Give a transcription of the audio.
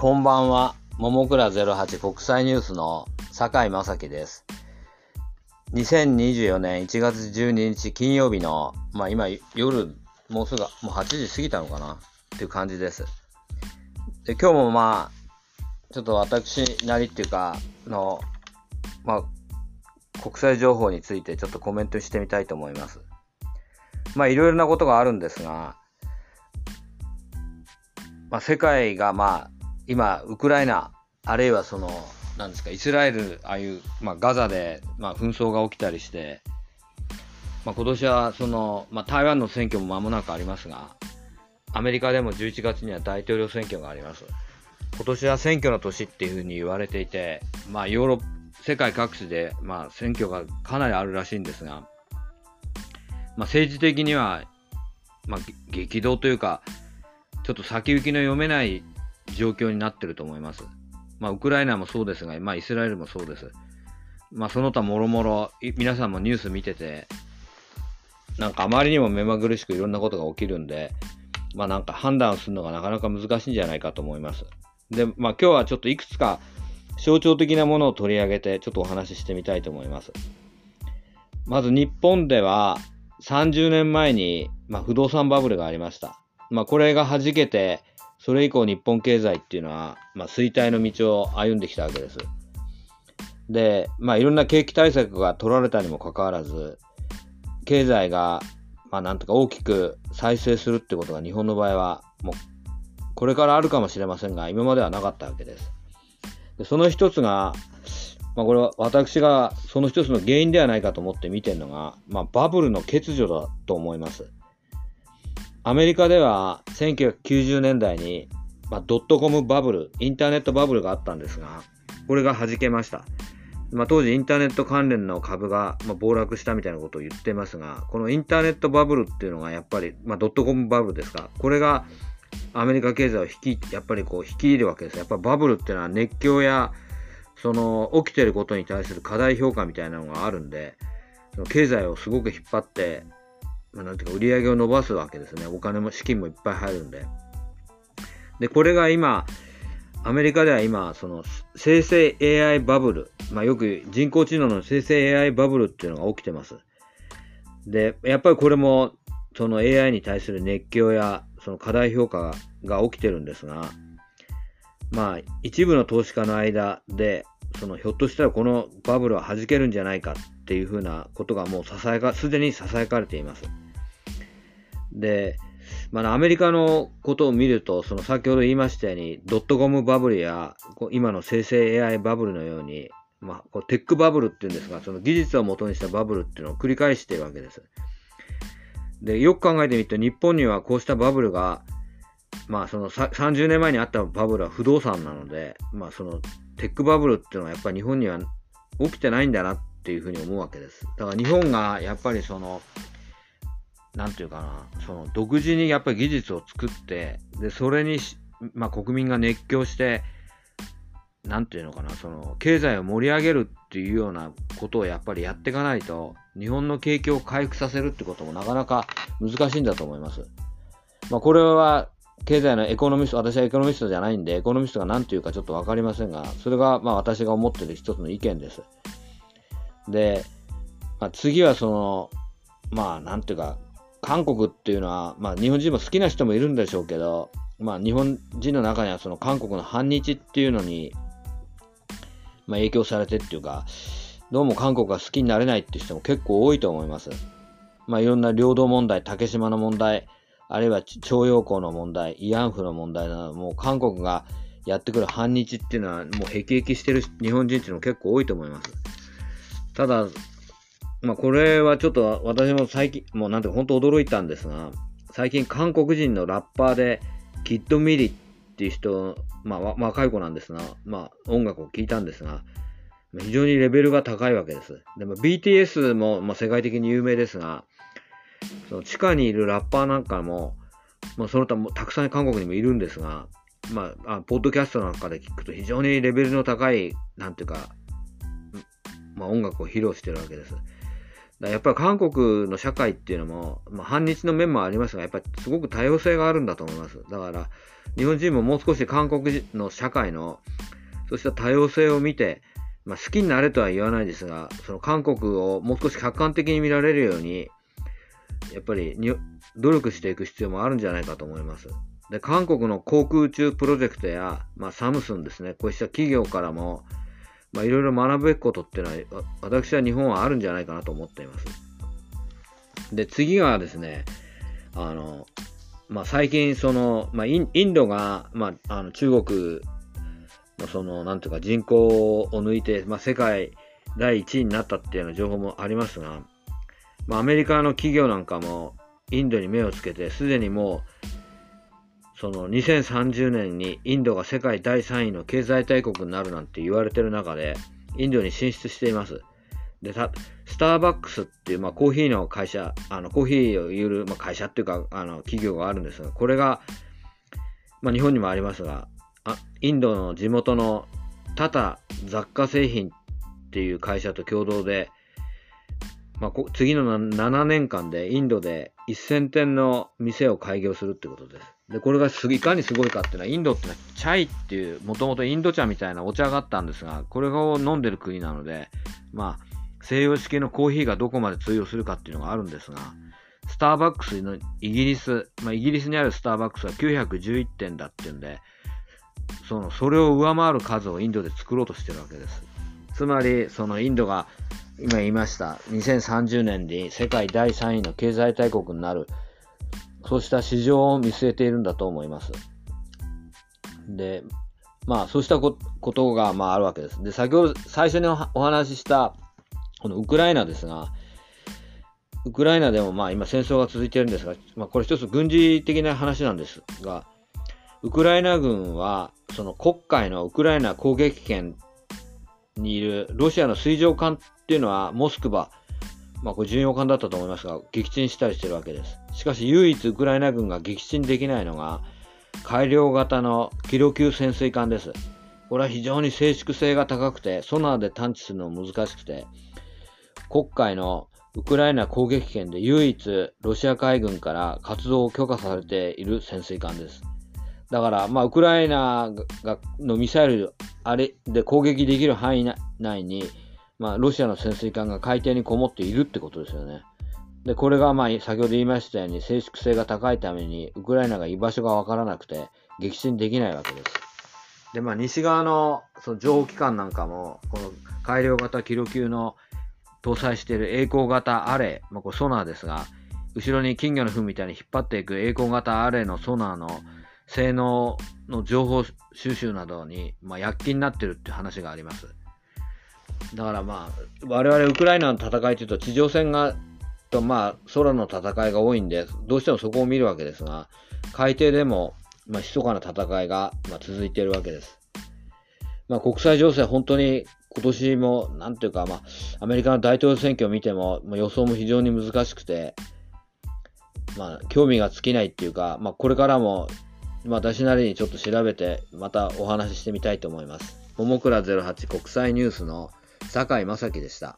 こんばんは。ももくら08国際ニュースの坂井正樹です。2024年1月12日金曜日の、まあ今夜、もうすぐ、もう8時過ぎたのかな？っていう感じです。で、今日もまあ、ちょっと私なりっていうか、の、まあ、国際情報についてちょっとコメントしてみたいと思います。まあいろいろなことがあるんですが、まあ世界がまあ今、ウクライナ、あるいはその、なんですか、イスラエル、ああいう、まあ、ガザで、まあ、紛争が起きたりして、まあ、今年はその、まあ、台湾の選挙も間もなくありますが、アメリカでも11月には大統領選挙があります。今年は選挙の年っていうふうに言われていて、まあ、ヨーロッ世界各地で、まあ、選挙がかなりあるらしいんですが、まあ、政治的には、まあ、激動というか、ちょっと先行きの読めない状況になってると思います。まあ、ウクライナもそうですが、まあ、イスラエルもそうです。まあ、その他もろもろ、皆さんもニュース見てて、なんかあまりにも目まぐるしくいろんなことが起きるんで、まあなんか判断するのがなかなか難しいんじゃないかと思います。で、まあ今日はちょっといくつか象徴的なものを取り上げてちょっとお話ししてみたいと思います。まず日本では30年前に、まあ、不動産バブルがありました。まあこれが弾けて、それ以降日本経済っていうのは、まあ、衰退の道を歩んできたわけです。で、まあ、いろんな景気対策が取られたにもかかわらず、経済が、まあ、なんとか大きく再生するってことが日本の場合は、もう、これからあるかもしれませんが、今まではなかったわけです。でその一つが、まあ、これは私がその一つの原因ではないかと思って見てるのが、まあ、バブルの欠如だと思います。アメリカでは1990年代に、まあ、ドットコムバブル、インターネットバブルがあったんですが、これが弾けました。まあ、当時インターネット関連の株が、まあ、暴落したみたいなことを言ってますが、このインターネットバブルっていうのがやっぱり、まあ、ドットコムバブルですか、これがアメリカ経済を引き、やっぱりこう引き入るわけです。やっぱバブルっていうのは熱狂や、その起きてることに対する過大評価みたいなのがあるんで、その経済をすごく引っ張って、まあ、なんていうか売り上げを伸ばすわけですね。お金も資金もいっぱい入るんで。で、これが今、アメリカでは今、その生成 AI バブル、まあ、よく人工知能の生成 AI バブルっていうのが起きてます。で、やっぱりこれも、その AI に対する熱狂や、その過大評価が起きてるんですが、まあ、一部の投資家の間で、そのひょっとしたらこのバブルは弾けるんじゃないかっていうふうなことがもうさえか、すでに囁かれています。で、まあ、アメリカのことを見ると、その先ほど言いましたように、ドットコムバブルや、今の生成 AI バブルのように、まあ、こうテックバブルっていうんですが、その技術を元にしたバブルっていうのを繰り返しているわけです。で、よく考えてみると、日本にはこうしたバブルが、まあ、その30年前にあったバブルは不動産なので、まあ、そのテックバブルっていうのはやっぱり日本には起きてないんだなっっていうふうに思うわけです。だから日本がやっぱりその、なんていうかな、その独自にやっぱり技術を作って、で、それにまあ、国民が熱狂して、なんていうのかな、その、経済を盛り上げるっていうようなことをやっぱりやっていかないと、日本の景気を回復させるってこともなかなか難しいんだと思います。まあ、これは、経済のエコノミスト、私はエコノミストじゃないんで、エコノミストが何て言うかちょっとわかりませんが、それがまあ私が思ってる一つの意見です。で、まあ、次はその、まあなんていうか、韓国っていうのは、まあ日本人も好きな人もいるんでしょうけど、まあ日本人の中にはその韓国の反日っていうのに、まあ影響されてっていうか、どうも韓国が好きになれないっていう人も結構多いと思います。まあいろんな領土問題、竹島の問題、あるいは徴用工の問題、慰安婦の問題など、もう韓国がやってくる反日っていうのはもう辟易してる日本人っていうのも結構多いと思います。ただ、まあこれはちょっと私も最近、もうなんて本当驚いたんですが、最近韓国人のラッパーでキッド・ミリっていう人、まあ若い子なんですが、まあ音楽を聴いたんですが、非常にレベルが高いわけです。でも BTS も、まあ、世界的に有名ですが、その地下にいるラッパーなんかも、まあ、その他もたくさん韓国にもいるんですが、まあ、ポッドキャストなんかで聞くと非常にレベルの高い、なんていうか、まあ、音楽を披露してるわけです。だやっぱり韓国の社会っていうのも、まあ、反日の面もありますが、やっぱりすごく多様性があるんだと思います。だから、日本人ももう少し韓国の社会の、そうした多様性を見て、まあ、好きになれとは言わないですが、その韓国をもう少し客観的に見られるように、やっぱり努力していく必要もあるんじゃないかと思います。で、韓国の航空宇宙プロジェクトや、まあ、サムスンですね、こうした企業からも、まあ、いろいろ学ぶべきことっていうのは、私は日本はあるんじゃないかなと思っています。で、次はですね、あの、まあ、最近、その、まあ、インドが、まあ、あの中国の、その、なんていうか、人口を抜いて、まあ、世界第1位になったっていうような情報もありますが、まあ、アメリカの企業なんかも、インドに目をつけて、すでにもう、その2030年にインドが世界第3位の経済大国になるなんて言われてる中で、インドに進出しています。で、スターバックスっていう、まあ、コーヒーの会社、あの、コーヒーを売る、まあ、会社っていうか、あの、企業があるんですが、これが、まあ、日本にもありますが、あインドの地元のタタ雑貨製品っていう会社と共同で、まあ、次の7年間でインドで1000店の店を開業するってことです。で、これがいかにすごいかっていうのは、インドってのはチャイっていう、もともとインド茶みたいなお茶があったんですが、これを飲んでる国なので、まあ、西洋式のコーヒーがどこまで通用するかっていうのがあるんですが、スターバックスのイギリス、まあ、イギリスにあるスターバックスは911点だっていうんで、その、それを上回る数をインドで作ろうとしてるわけです。つまり、そのインドが、今言いました、2030年に世界第3位の経済大国になるそうした市場を見据えているんだと思います。で、まあ、そうしたことが、まあ、あるわけです。で、先ほど最初にお話しした、このウクライナですが、ウクライナでも、まあ、今戦争が続いているんですが、まあ、これ一つ軍事的な話なんですが、ウクライナ軍は、その黒海のウクライナ攻撃権にいるロシアの水上艦っていうのは、モスクバ、まあ、これ巡洋艦だったと思いますが、撃沈したりしてるわけです。しかし、唯一ウクライナ軍が撃沈できないのが、改良型のキロ級潜水艦です。これは非常に静粛性が高くて、ソナーで探知するのも難しくて、黒海のウクライナ攻撃権で唯一ロシア海軍から活動を許可されている潜水艦です。だから、まあ、ウクライナがのミサイルあれで攻撃できる範囲内にまあ、ロシアの潜水艦が海底にこもっているってことですよね。で、これがまあ、先ほど言いましたように、静粛性が高いために、ウクライナが居場所がわからなくて、撃沈できないわけです。で、まあ、西側のその情報機関なんかも、この改良型キロ級の搭載している栄光型アレイ、まあ、これソナーですが、後ろに金魚の糞みたいに引っ張っていく栄光型アレイのソナーの性能の情報収集などに、まあ、躍起になってるって話があります。だからまあ、我々ウクライナの戦いというと地上戦が、とまあ、空の戦いが多いんで、どうしてもそこを見るわけですが、海底でも、まあ、密かな戦いが、まあ、続いているわけです。まあ、国際情勢本当に今年も、なんていうか、まあ、アメリカの大統領選挙を見ても、まあ、予想も非常に難しくて、まあ、興味が尽きないっていうか、まあ、これからも、まあ、私なりにちょっと調べて、またお話ししてみたいと思います。ももくら08国際ニュースの坂井正樹でした。